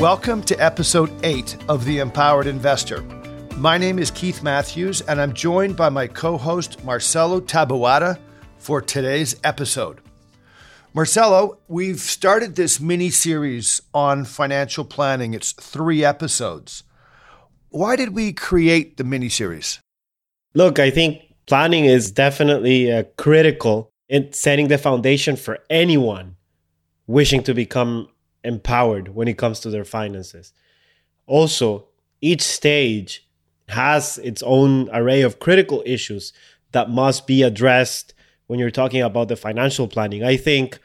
Welcome to episode 8 of The Empowered Investor. My name is Keith Matthews, and I'm joined by my co host, Marcelo Tabuada, for today's episode. Marcelo, we've started this mini series on financial planning. It's three episodes. Why did we create the mini series? Look, I think planning is definitely uh, critical in setting the foundation for anyone wishing to become empowered when it comes to their finances. Also, each stage has its own array of critical issues that must be addressed when you're talking about the financial planning. I think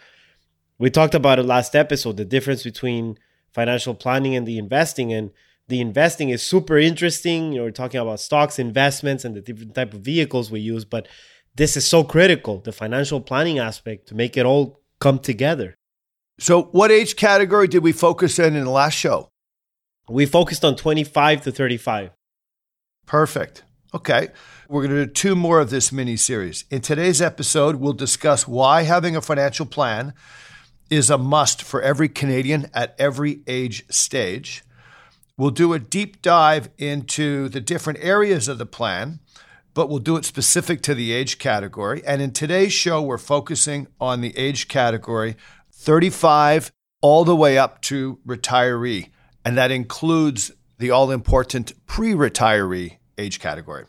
we talked about it last episode the difference between financial planning and the investing and the investing is super interesting. You know, we're talking about stocks, investments, and the different type of vehicles we use, but this is so critical, the financial planning aspect, to make it all come together. So, what age category did we focus in in the last show? We focused on 25 to 35. Perfect. Okay. We're going to do two more of this mini series. In today's episode, we'll discuss why having a financial plan is a must for every Canadian at every age stage. We'll do a deep dive into the different areas of the plan but we'll do it specific to the age category. And in today's show, we're focusing on the age category 35 all the way up to retiree. And that includes the all important pre retiree age category.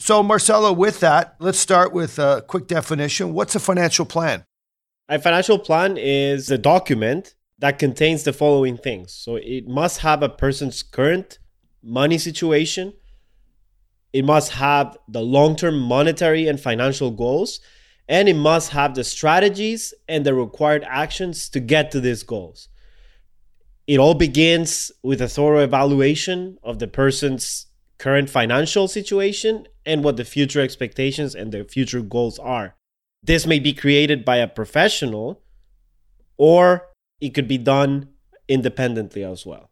So, Marcelo, with that, let's start with a quick definition. What's a financial plan? A financial plan is a document that contains the following things. So, it must have a person's current money situation it must have the long term monetary and financial goals, and it must have the strategies and the required actions to get to these goals. It all begins with a thorough evaluation of the person's current financial situation and what the future expectations and their future goals are. This may be created by a professional or it could be done independently as well.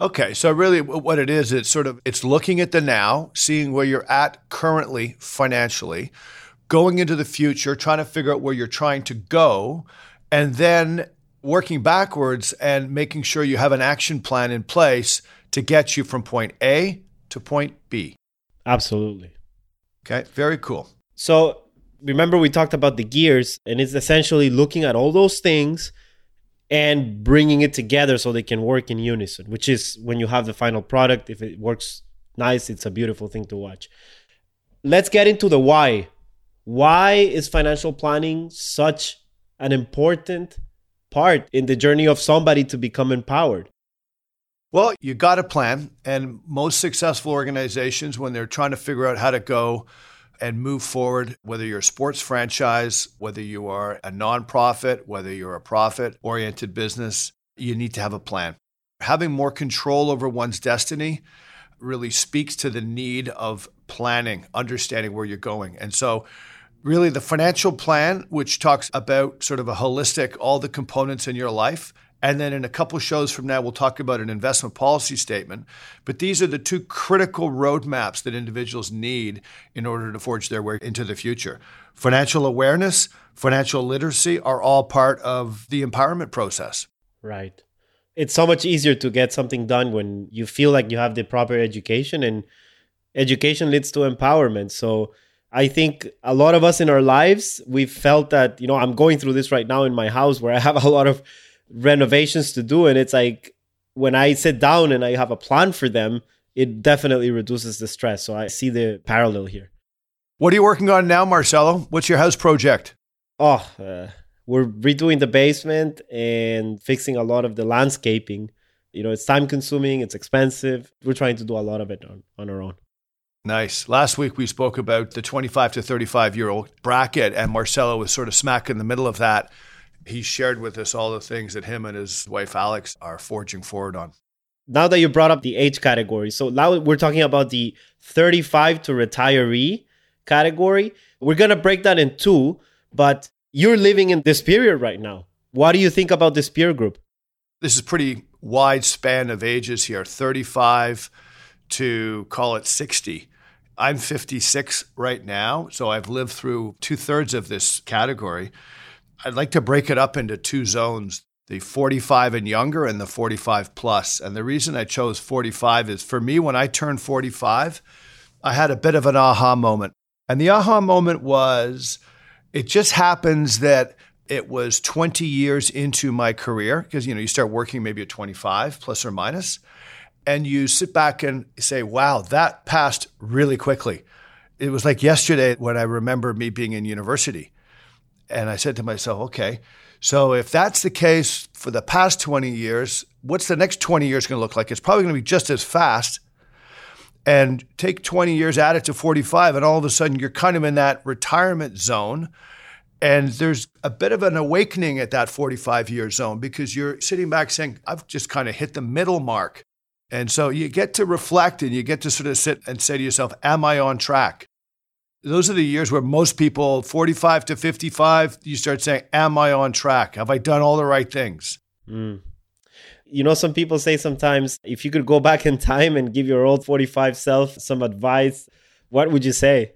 Okay, so really what it is it's sort of it's looking at the now, seeing where you're at currently financially, going into the future, trying to figure out where you're trying to go, and then working backwards and making sure you have an action plan in place to get you from point A to point B. Absolutely. Okay, very cool. So, remember we talked about the gears and it's essentially looking at all those things and bringing it together so they can work in unison, which is when you have the final product. If it works nice, it's a beautiful thing to watch. Let's get into the why. Why is financial planning such an important part in the journey of somebody to become empowered? Well, you got a plan, and most successful organizations, when they're trying to figure out how to go and move forward, whether you're a sports franchise, whether you are a nonprofit, whether you're a profit oriented business, you need to have a plan. Having more control over one's destiny really speaks to the need of planning, understanding where you're going. And so, really, the financial plan, which talks about sort of a holistic, all the components in your life, and then in a couple shows from now, we'll talk about an investment policy statement. But these are the two critical roadmaps that individuals need in order to forge their way into the future. Financial awareness, financial literacy are all part of the empowerment process. Right. It's so much easier to get something done when you feel like you have the proper education, and education leads to empowerment. So, I think a lot of us in our lives, we've felt that, you know, I'm going through this right now in my house where I have a lot of renovations to do and it's like when i sit down and i have a plan for them it definitely reduces the stress. So i see the parallel here. What are you working on now marcelo? What's your house project? Oh uh, we're redoing the basement and fixing a lot of the landscaping. You know it's time consuming it's expensive. We're trying to do a lot of it on, on our own. Nice. Last week we spoke about the 25 to 35 year old bracket, and Marcelo was sort of smack in the middle of that. He shared with us all the things that him and his wife Alex are forging forward on. Now that you brought up the age category, so now we're talking about the 35 to retiree category. We're going to break that in two, but you're living in this period right now. What do you think about this peer group? This is pretty wide span of ages here 35 to call it 60. I'm 56 right now, so I've lived through two thirds of this category. I'd like to break it up into two zones the 45 and younger and the 45 plus. And the reason I chose 45 is for me, when I turned 45, I had a bit of an aha moment. And the aha moment was it just happens that it was 20 years into my career because you know you start working maybe at 25 plus or minus and you sit back and say, wow, that passed really quickly. It was like yesterday when I remember me being in university. And I said to myself, okay, so if that's the case for the past 20 years, what's the next 20 years going to look like? It's probably going to be just as fast. And take 20 years, add it to 45, and all of a sudden you're kind of in that retirement zone. And there's a bit of an awakening at that 45 year zone because you're sitting back saying, I've just kind of hit the middle mark. And so you get to reflect and you get to sort of sit and say to yourself, Am I on track? Those are the years where most people, 45 to 55, you start saying, Am I on track? Have I done all the right things? Mm. You know, some people say sometimes if you could go back in time and give your old 45 self some advice, what would you say?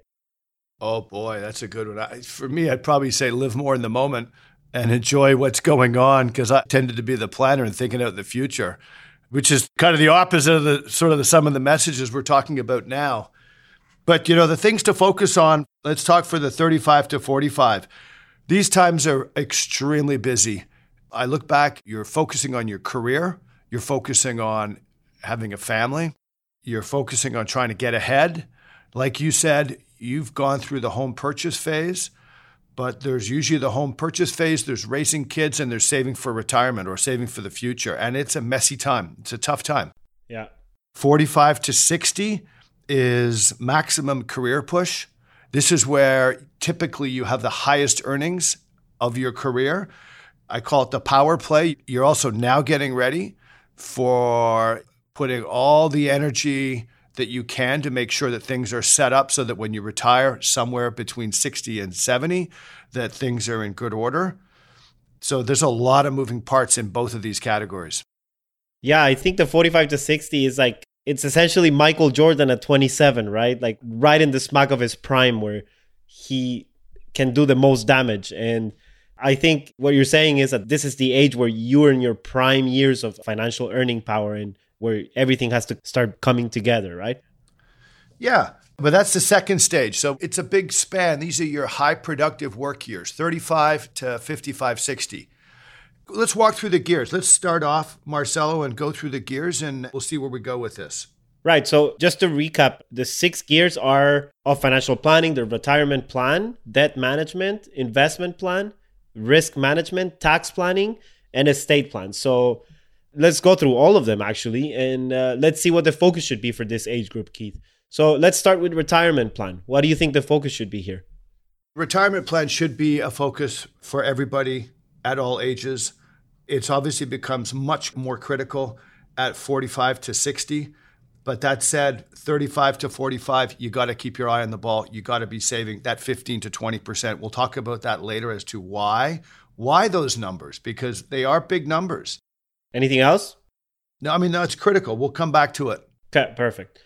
Oh boy, that's a good one. I, for me, I'd probably say live more in the moment and enjoy what's going on because I tended to be the planner and thinking out the future which is kind of the opposite of the sort of the, some of the messages we're talking about now. But you know, the things to focus on, let's talk for the 35 to 45. These times are extremely busy. I look back, you're focusing on your career, you're focusing on having a family, you're focusing on trying to get ahead. Like you said, you've gone through the home purchase phase but there's usually the home purchase phase, there's raising kids, and there's saving for retirement or saving for the future. And it's a messy time. It's a tough time. Yeah. 45 to 60 is maximum career push. This is where typically you have the highest earnings of your career. I call it the power play. You're also now getting ready for putting all the energy that you can to make sure that things are set up so that when you retire somewhere between 60 and 70 that things are in good order so there's a lot of moving parts in both of these categories yeah i think the 45 to 60 is like it's essentially michael jordan at 27 right like right in the smack of his prime where he can do the most damage and I think what you're saying is that this is the age where you're in your prime years of financial earning power and where everything has to start coming together, right? Yeah. But that's the second stage. So it's a big span. These are your high productive work years, 35 to 55, 60. Let's walk through the gears. Let's start off, Marcelo, and go through the gears, and we'll see where we go with this. Right. So just to recap, the six gears are of financial planning, the retirement plan, debt management, investment plan, risk management, tax planning, and estate plan. So let's go through all of them actually, and uh, let's see what the focus should be for this age group, Keith. So let's start with retirement plan. What do you think the focus should be here? Retirement plan should be a focus for everybody at all ages. It's obviously becomes much more critical at 45 to 60. But that said, 35 to 45, you got to keep your eye on the ball. You got to be saving that 15 to 20%. We'll talk about that later as to why. Why those numbers? Because they are big numbers. Anything else? No, I mean, no, it's critical. We'll come back to it. Okay, perfect.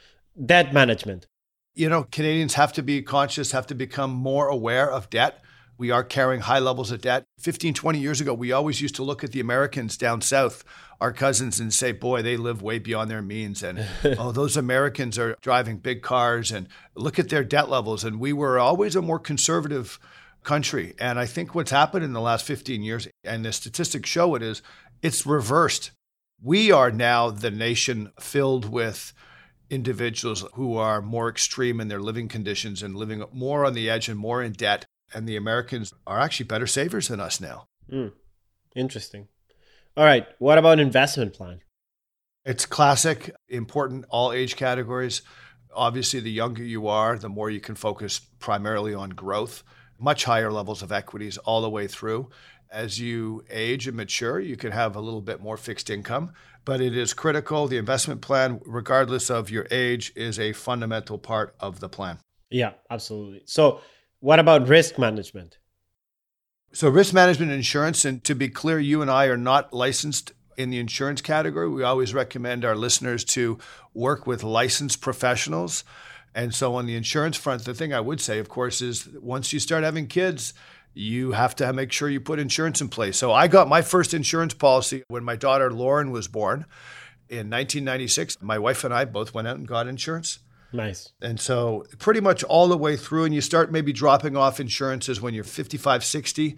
Debt management. You know, Canadians have to be conscious, have to become more aware of debt. We are carrying high levels of debt. 15, 20 years ago, we always used to look at the Americans down south, our cousins, and say, boy, they live way beyond their means. And, oh, those Americans are driving big cars and look at their debt levels. And we were always a more conservative country. And I think what's happened in the last 15 years, and the statistics show it, is it's reversed. We are now the nation filled with individuals who are more extreme in their living conditions and living more on the edge and more in debt. And the Americans are actually better savers than us now. Mm, interesting. All right. What about investment plan? It's classic, important, all age categories. Obviously, the younger you are, the more you can focus primarily on growth, much higher levels of equities all the way through. As you age and mature, you can have a little bit more fixed income, but it is critical. The investment plan, regardless of your age, is a fundamental part of the plan. Yeah, absolutely. So, what about risk management? So, risk management insurance, and to be clear, you and I are not licensed in the insurance category. We always recommend our listeners to work with licensed professionals. And so, on the insurance front, the thing I would say, of course, is once you start having kids, you have to make sure you put insurance in place. So, I got my first insurance policy when my daughter Lauren was born in 1996. My wife and I both went out and got insurance. Nice. And so, pretty much all the way through, and you start maybe dropping off insurances when you're 55, 60.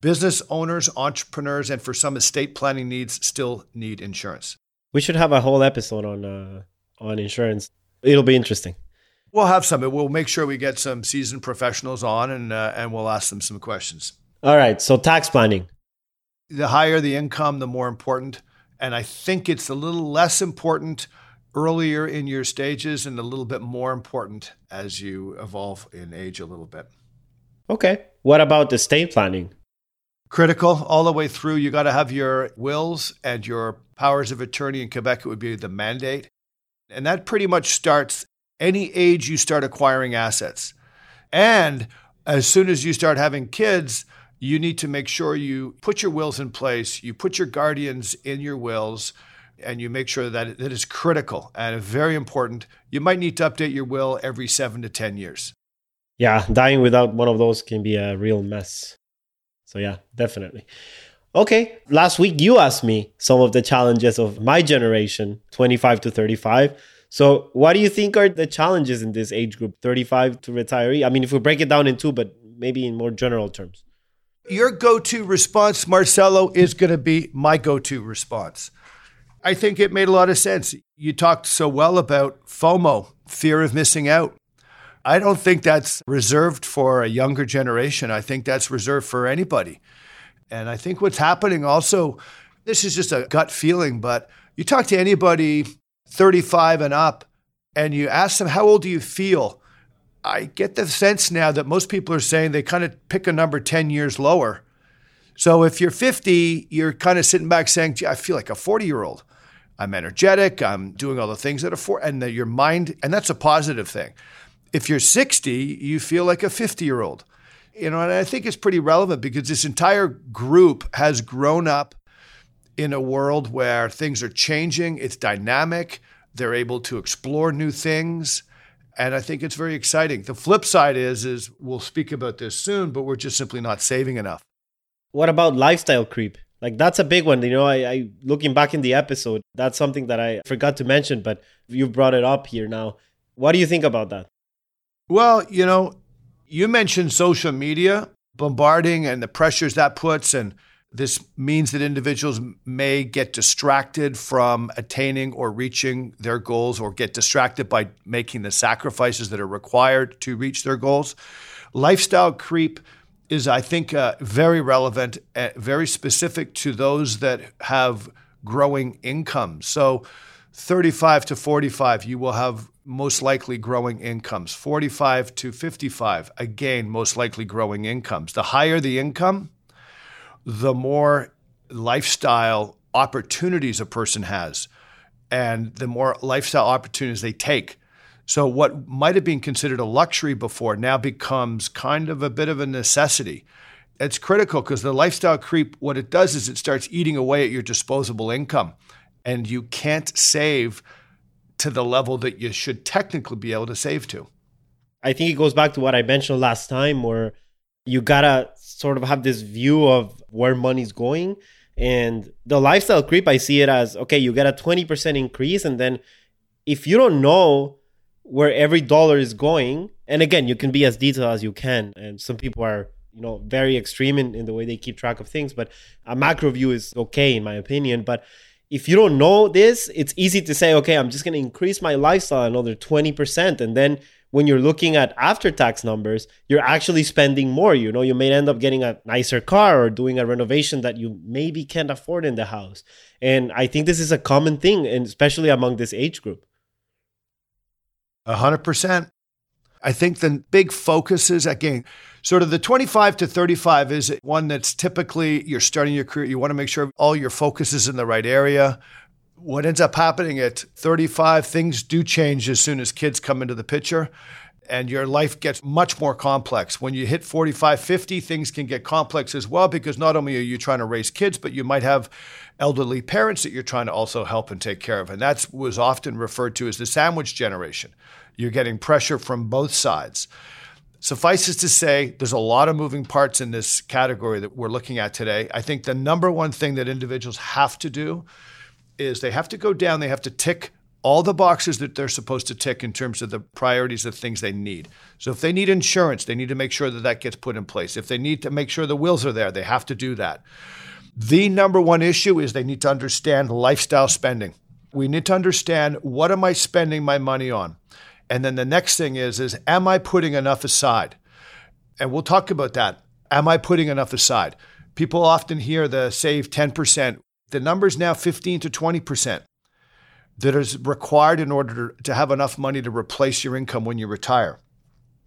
Business owners, entrepreneurs, and for some estate planning needs still need insurance. We should have a whole episode on uh, on insurance. It'll be interesting. We'll have some. We'll make sure we get some seasoned professionals on, and uh, and we'll ask them some questions. All right. So tax planning. The higher the income, the more important. And I think it's a little less important earlier in your stages and a little bit more important as you evolve in age a little bit. Okay. What about estate planning? Critical all the way through. You got to have your wills and your powers of attorney. In Quebec, it would be the mandate. And that pretty much starts any age you start acquiring assets. And as soon as you start having kids, you need to make sure you put your wills in place, you put your guardians in your wills, and you make sure that it is critical and very important. You might need to update your will every seven to 10 years. Yeah, dying without one of those can be a real mess. So, yeah, definitely. Okay, last week you asked me some of the challenges of my generation, 25 to 35. So, what do you think are the challenges in this age group, 35 to retiree? I mean, if we break it down in two, but maybe in more general terms. Your go to response, Marcelo, is going to be my go to response. I think it made a lot of sense. You talked so well about FOMO, fear of missing out. I don't think that's reserved for a younger generation. I think that's reserved for anybody. And I think what's happening also, this is just a gut feeling, but you talk to anybody 35 and up and you ask them, How old do you feel? I get the sense now that most people are saying they kind of pick a number 10 years lower. So if you're 50, you're kind of sitting back saying, I feel like a 40 year old. I'm energetic. I'm doing all the things that are for, and your mind, and that's a positive thing. If you're 60, you feel like a 50 year old. You know, and I think it's pretty relevant because this entire group has grown up in a world where things are changing, it's dynamic, they're able to explore new things. And I think it's very exciting. The flip side is, is we'll speak about this soon, but we're just simply not saving enough. What about lifestyle creep? Like that's a big one. You know, I, I looking back in the episode, that's something that I forgot to mention, but you brought it up here now. What do you think about that? Well, you know, you mentioned social media bombarding and the pressures that puts and this means that individuals may get distracted from attaining or reaching their goals or get distracted by making the sacrifices that are required to reach their goals. Lifestyle creep is, I think, uh, very relevant, uh, very specific to those that have growing incomes. So, 35 to 45, you will have most likely growing incomes. 45 to 55, again, most likely growing incomes. The higher the income, the more lifestyle opportunities a person has and the more lifestyle opportunities they take. So, what might have been considered a luxury before now becomes kind of a bit of a necessity. It's critical because the lifestyle creep, what it does is it starts eating away at your disposable income, and you can't save to the level that you should technically be able to save to. I think it goes back to what I mentioned last time, where you gotta sort of have this view of where money's going. And the lifestyle creep, I see it as okay, you get a 20% increase. And then if you don't know where every dollar is going, and again, you can be as detailed as you can. And some people are, you know, very extreme in, in the way they keep track of things, but a macro view is okay, in my opinion. But if you don't know this, it's easy to say, okay, I'm just going to increase my lifestyle another 20%. And then when you're looking at after tax numbers, you're actually spending more. You know, you may end up getting a nicer car or doing a renovation that you maybe can't afford in the house. And I think this is a common thing, and especially among this age group. 100%. I think the big focus is again, sort of the 25 to 35 is one that's typically you're starting your career. You want to make sure all your focus is in the right area. What ends up happening at 35, things do change as soon as kids come into the picture and your life gets much more complex. When you hit 45, 50, things can get complex as well because not only are you trying to raise kids, but you might have elderly parents that you're trying to also help and take care of. And that was often referred to as the sandwich generation. You're getting pressure from both sides. Suffices to say, there's a lot of moving parts in this category that we're looking at today. I think the number one thing that individuals have to do is they have to go down, they have to tick all the boxes that they're supposed to tick in terms of the priorities of things they need. So if they need insurance, they need to make sure that that gets put in place. If they need to make sure the wills are there, they have to do that. The number one issue is they need to understand lifestyle spending. We need to understand what am I spending my money on? And then the next thing is is am I putting enough aside? And we'll talk about that. Am I putting enough aside? People often hear the save 10%. The number is now 15 to 20% that is required in order to, have enough money to replace your income when you retire.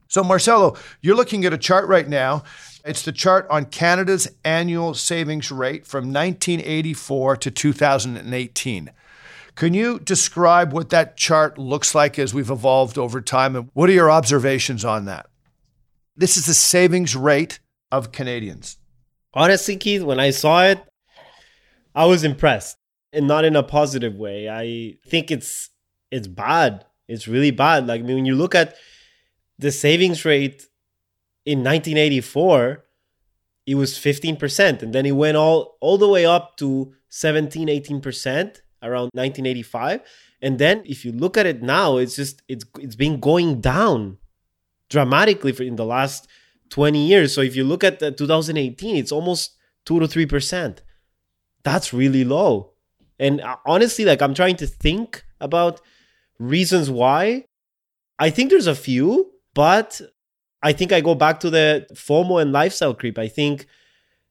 So, Marcelo, you're looking at a chart right now. It's the chart on Canada's annual savings rate from 1984 to 2018. Can you describe what that chart looks like as we've evolved over time? And what are your observations on that? This is the savings rate of Canadians. Honestly, Keith, when I saw it, I was impressed and not in a positive way. I think it's it's bad. It's really bad. Like I mean, when you look at the savings rate in 1984, it was 15%, and then it went all all the way up to 17, 18% around 1985. And then if you look at it now, it's just it's it's been going down dramatically for in the last 20 years. So if you look at the 2018, it's almost 2 to 3%. That's really low. And uh, honestly, like I'm trying to think about reasons why. I think there's a few, but I think I go back to the FOMO and lifestyle creep. I think,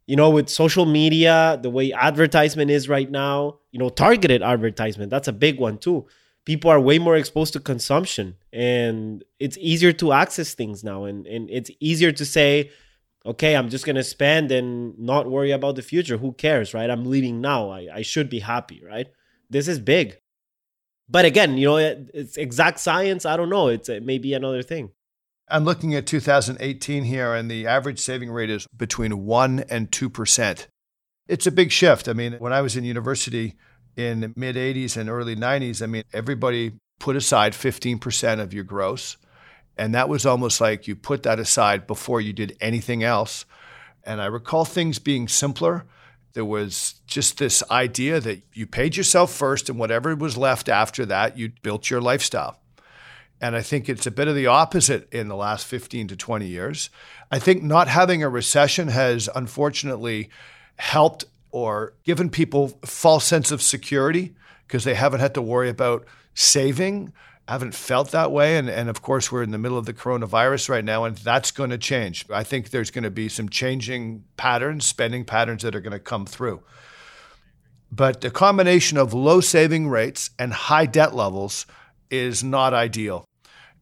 you know, with social media, the way advertisement is right now, you know, targeted advertisement, that's a big one too. People are way more exposed to consumption and it's easier to access things now. And, and it's easier to say, okay, I'm just going to spend and not worry about the future. Who cares, right? I'm leaving now. I, I should be happy, right? This is big. But again, you know, it's exact science. I don't know. It's it may be another thing. I'm looking at 2018 here, and the average saving rate is between 1 and 2%. It's a big shift. I mean, when I was in university in mid 80s and early 90s, I mean, everybody put aside 15% of your gross. And that was almost like you put that aside before you did anything else. And I recall things being simpler. There was just this idea that you paid yourself first, and whatever was left after that, you built your lifestyle. And I think it's a bit of the opposite in the last 15 to 20 years. I think not having a recession has unfortunately helped or given people false sense of security because they haven't had to worry about saving haven't felt that way. And, and of course, we're in the middle of the coronavirus right now, and that's going to change. I think there's going to be some changing patterns, spending patterns that are going to come through. But the combination of low saving rates and high debt levels is not ideal.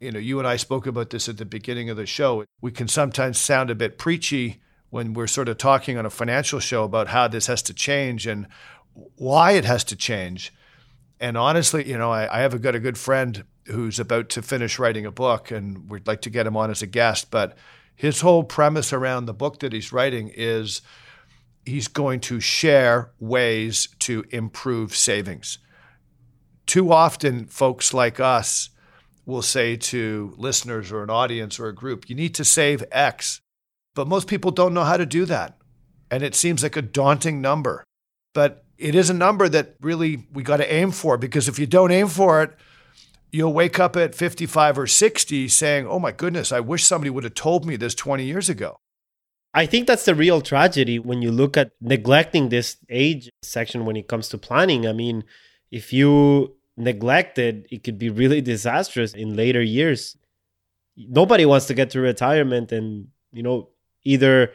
You know, you and I spoke about this at the beginning of the show. We can sometimes sound a bit preachy when we're sort of talking on a financial show about how this has to change and why it has to change. And honestly, you know, I, I have a, got a good friend who's about to finish writing a book, and we'd like to get him on as a guest. But his whole premise around the book that he's writing is he's going to share ways to improve savings. Too often, folks like us will say to listeners or an audience or a group, you need to save X. But most people don't know how to do that. And it seems like a daunting number. But it is a number that really we got to aim for because if you don't aim for it, you'll wake up at 55 or 60 saying, oh my goodness, I wish somebody would have told me this 20 years ago. I think that's the real tragedy when you look at neglecting this age section when it comes to planning. I mean, if you neglect it, it could be really disastrous in later years. Nobody wants to get to retirement and, you know, either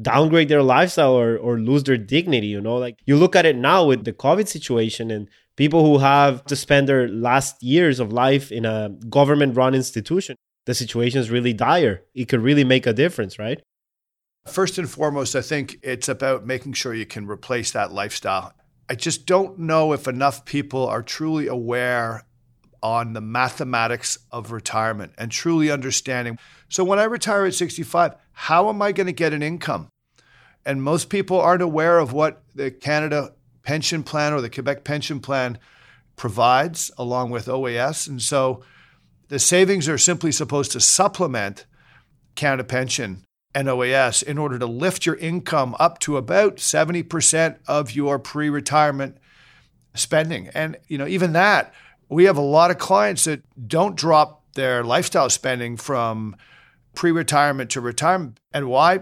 downgrade their lifestyle or, or lose their dignity, you know? Like you look at it now with the COVID situation and people who have to spend their last years of life in a government run institution, the situation is really dire. It could really make a difference, right? First and foremost, I think it's about making sure you can replace that lifestyle. I just don't know if enough people are truly aware on the mathematics of retirement and truly understanding. So, when I retire at 65, how am I going to get an income? And most people aren't aware of what the Canada pension plan or the Quebec pension plan provides along with OAS. And so the savings are simply supposed to supplement Canada pension and OAS in order to lift your income up to about 70% of your pre-retirement spending. And you know, even that, we have a lot of clients that don't drop their lifestyle spending from pre-retirement to retirement. And why?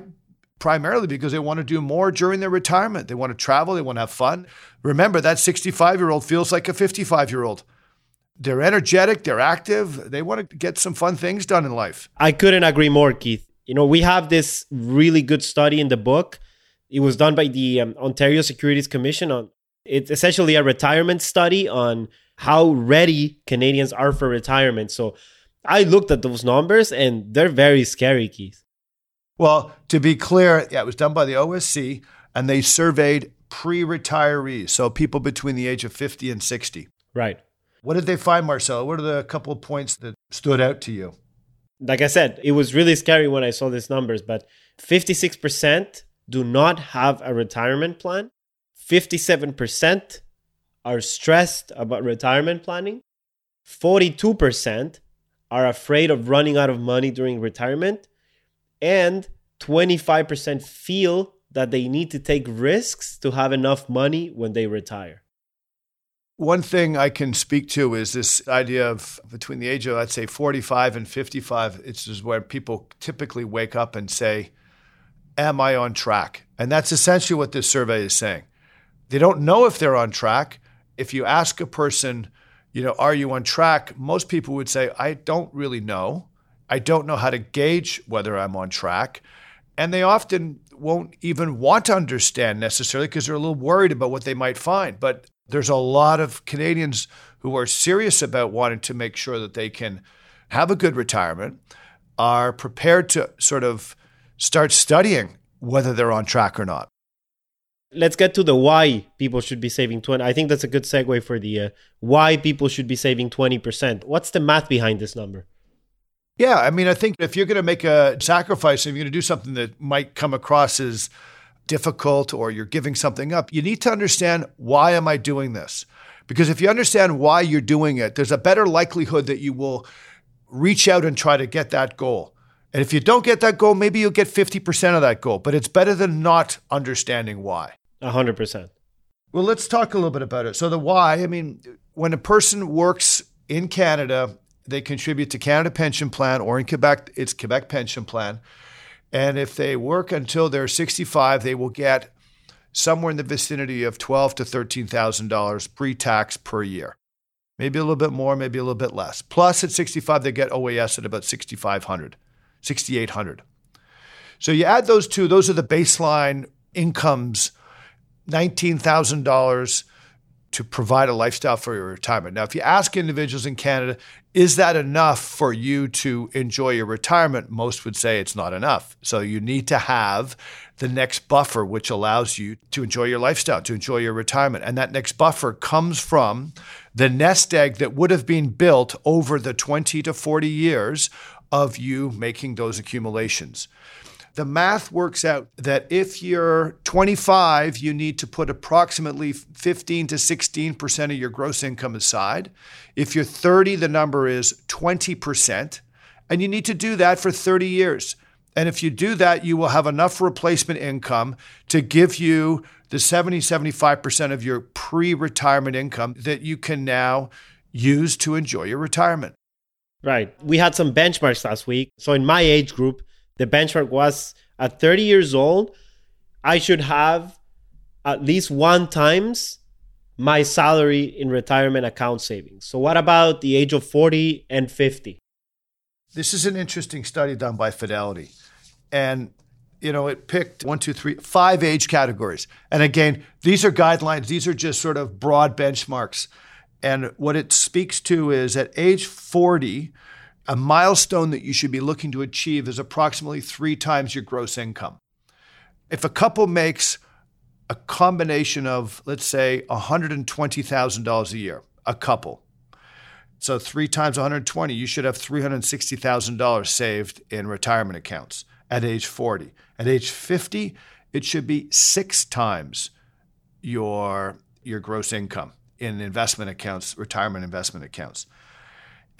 Primarily because they want to do more during their retirement. They want to travel, they want to have fun. Remember, that 65 year old feels like a 55 year old. They're energetic, they're active, they want to get some fun things done in life. I couldn't agree more, Keith. You know, we have this really good study in the book. It was done by the um, Ontario Securities Commission on it's essentially a retirement study on how ready Canadians are for retirement. So I looked at those numbers and they're very scary, Keith. Well, to be clear, yeah, it was done by the OSC, and they surveyed pre-retirees, so people between the age of 50 and 60. Right. What did they find, Marcel? What are the couple of points that stood out to you? Like I said, it was really scary when I saw these numbers, but 56% do not have a retirement plan. 57% are stressed about retirement planning. 42% are afraid of running out of money during retirement and 25% feel that they need to take risks to have enough money when they retire. One thing I can speak to is this idea of between the age of, let's say, 45 and 55, it's just where people typically wake up and say, Am I on track? And that's essentially what this survey is saying. They don't know if they're on track. If you ask a person, you know, are you on track? Most people would say, I don't really know. I don't know how to gauge whether I'm on track. And they often won't even want to understand necessarily because they're a little worried about what they might find. But there's a lot of Canadians who are serious about wanting to make sure that they can have a good retirement, are prepared to sort of start studying whether they're on track or not. Let's get to the why people should be saving 20. I think that's a good segue for the uh, why people should be saving 20%. What's the math behind this number? Yeah, I mean, I think if you're going to make a sacrifice, if you're going to do something that might come across as difficult or you're giving something up, you need to understand why am I doing this? Because if you understand why you're doing it, there's a better likelihood that you will reach out and try to get that goal. And if you don't get that goal, maybe you'll get 50% of that goal, but it's better than not understanding why. 100%. Well, let's talk a little bit about it. So, the why, I mean, when a person works in Canada they contribute to Canada Pension Plan or in Quebec, it's Quebec Pension Plan. And if they work until they're 65, they will get somewhere in the vicinity of twelve to thirteen thousand dollars pre-tax per year. Maybe a little bit more, maybe a little bit less. Plus, at 65, they get OAS at about 6,500, 6,800. So you add those two; those are the baseline incomes, nineteen thousand dollars to provide a lifestyle for your retirement. Now, if you ask individuals in Canada, is that enough for you to enjoy your retirement? Most would say it's not enough. So you need to have the next buffer, which allows you to enjoy your lifestyle, to enjoy your retirement. And that next buffer comes from the nest egg that would have been built over the 20 to 40 years of you making those accumulations the math works out that if you're 25, you need to put approximately 15 to 16% of your gross income aside. If you're 30, the number is 20%. And you need to do that for 30 years. And if you do that, you will have enough replacement income to give you the 70, 75% of your pre retirement income that you can now use to enjoy your retirement. Right. We had some benchmarks last week. So in my age group, the benchmark was at 30 years old, I should have at least one times my salary in retirement account savings. So, what about the age of 40 and 50? This is an interesting study done by Fidelity. And you know, it picked one, two, three, five age categories. And again, these are guidelines, these are just sort of broad benchmarks. And what it speaks to is at age 40, a milestone that you should be looking to achieve is approximately three times your gross income. If a couple makes a combination of, let's say, $120,000 a year, a couple, so three times 120, you should have $360,000 saved in retirement accounts at age 40. At age 50, it should be six times your, your gross income in investment accounts, retirement investment accounts.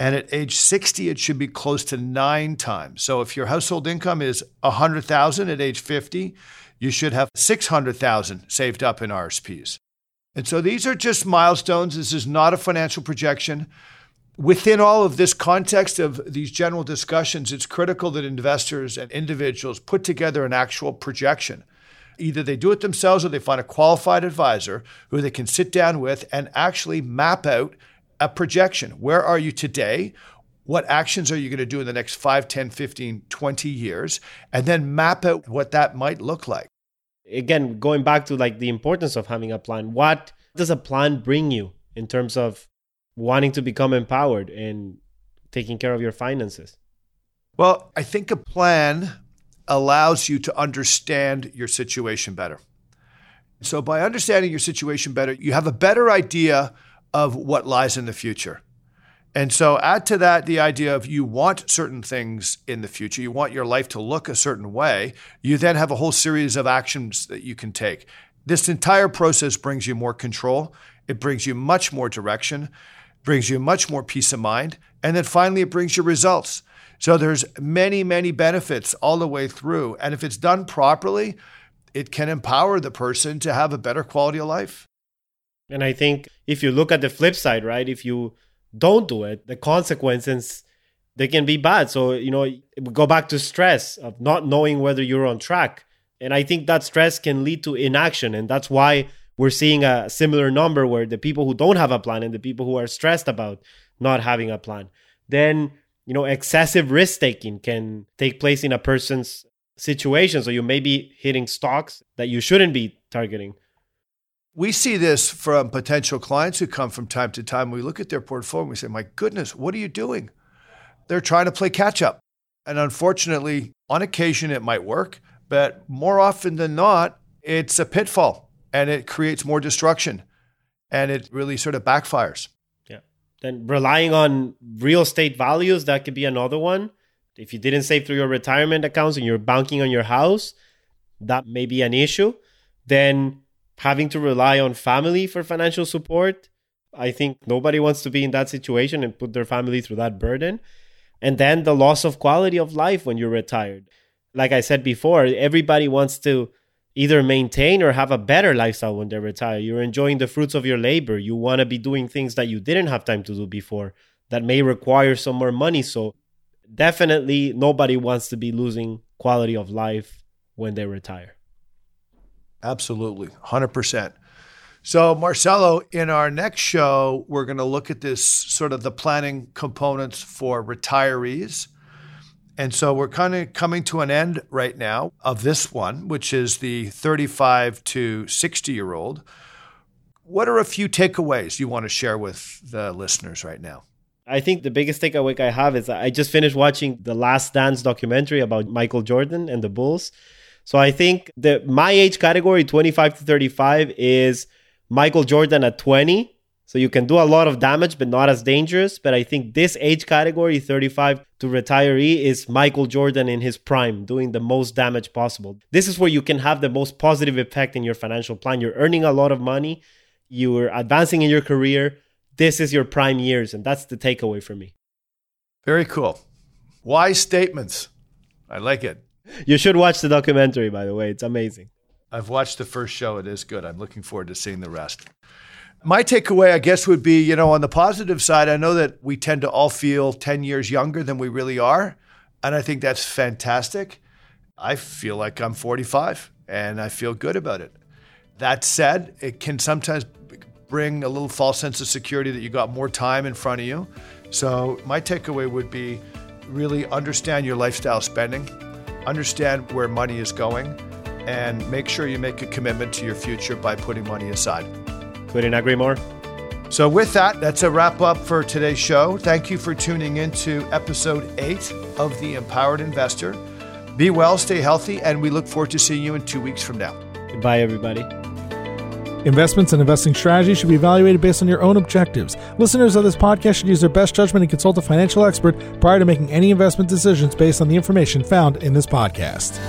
And at age 60, it should be close to nine times. So if your household income is 100,000 at age 50, you should have 600,000 saved up in RSPs. And so these are just milestones. This is not a financial projection within all of this context of these general discussions, it's critical that investors and individuals put together an actual projection. Either they do it themselves or they find a qualified advisor who they can sit down with and actually map out a projection. Where are you today? What actions are you going to do in the next 5, 10, 15, 20 years? And then map out what that might look like. Again, going back to like the importance of having a plan, what does a plan bring you in terms of wanting to become empowered and taking care of your finances? Well, I think a plan allows you to understand your situation better. So, by understanding your situation better, you have a better idea of what lies in the future. And so, add to that the idea of you want certain things in the future, you want your life to look a certain way. You then have a whole series of actions that you can take. This entire process brings you more control, it brings you much more direction brings you much more peace of mind. And then finally, it brings you results. So there's many, many benefits all the way through. And if it's done properly, it can empower the person to have a better quality of life. And I think if you look at the flip side, right, if you don't do it, the consequences they can be bad. So, you know, go back to stress of not knowing whether you're on track. And I think that stress can lead to inaction. And that's why we're seeing a similar number where the people who don't have a plan and the people who are stressed about not having a plan. Then, you know, excessive risk taking can take place in a person's situation. So you may be hitting stocks that you shouldn't be targeting. We see this from potential clients who come from time to time. We look at their portfolio and we say, My goodness, what are you doing? They're trying to play catch up. And unfortunately, on occasion, it might work, but more often than not, it's a pitfall and it creates more destruction and it really sort of backfires. Yeah. Then relying on real estate values, that could be another one. If you didn't save through your retirement accounts and you're banking on your house, that may be an issue. Then having to rely on family for financial support. I think nobody wants to be in that situation and put their family through that burden. And then the loss of quality of life when you're retired. Like I said before, everybody wants to either maintain or have a better lifestyle when they retire. You're enjoying the fruits of your labor. You want to be doing things that you didn't have time to do before that may require some more money. So, definitely, nobody wants to be losing quality of life when they retire. Absolutely, 100%. So, Marcelo, in our next show, we're going to look at this sort of the planning components for retirees and so we're kind of coming to an end right now of this one, which is the 35 to 60 year old. What are a few takeaways you want to share with the listeners right now? I think the biggest takeaway I have is I just finished watching the Last Dance documentary about Michael Jordan and the Bulls. So I think that my age category, 25 to 35, is Michael Jordan at 20 so you can do a lot of damage, but not as dangerous. But I think this age category, 35 to retiree, is Michael Jordan in his prime, doing the most damage possible. This is where you can have the most positive effect in your financial plan. You're earning a lot of money, you're advancing in your career. This is your prime years, and that's the takeaway for me. Very cool. Wise statements. I like it. You should watch the documentary, by the way. It's amazing. I've watched the first show. It is good. I'm looking forward to seeing the rest. My takeaway, I guess, would be you know, on the positive side, I know that we tend to all feel 10 years younger than we really are. And I think that's fantastic. I feel like I'm 45 and I feel good about it. That said, it can sometimes bring a little false sense of security that you got more time in front of you. So, my takeaway would be really understand your lifestyle spending, understand where money is going, and make sure you make a commitment to your future by putting money aside. Couldn't agree more. So, with that, that's a wrap up for today's show. Thank you for tuning in to episode eight of The Empowered Investor. Be well, stay healthy, and we look forward to seeing you in two weeks from now. Goodbye, everybody. Investments and investing strategies should be evaluated based on your own objectives. Listeners of this podcast should use their best judgment and consult a financial expert prior to making any investment decisions based on the information found in this podcast.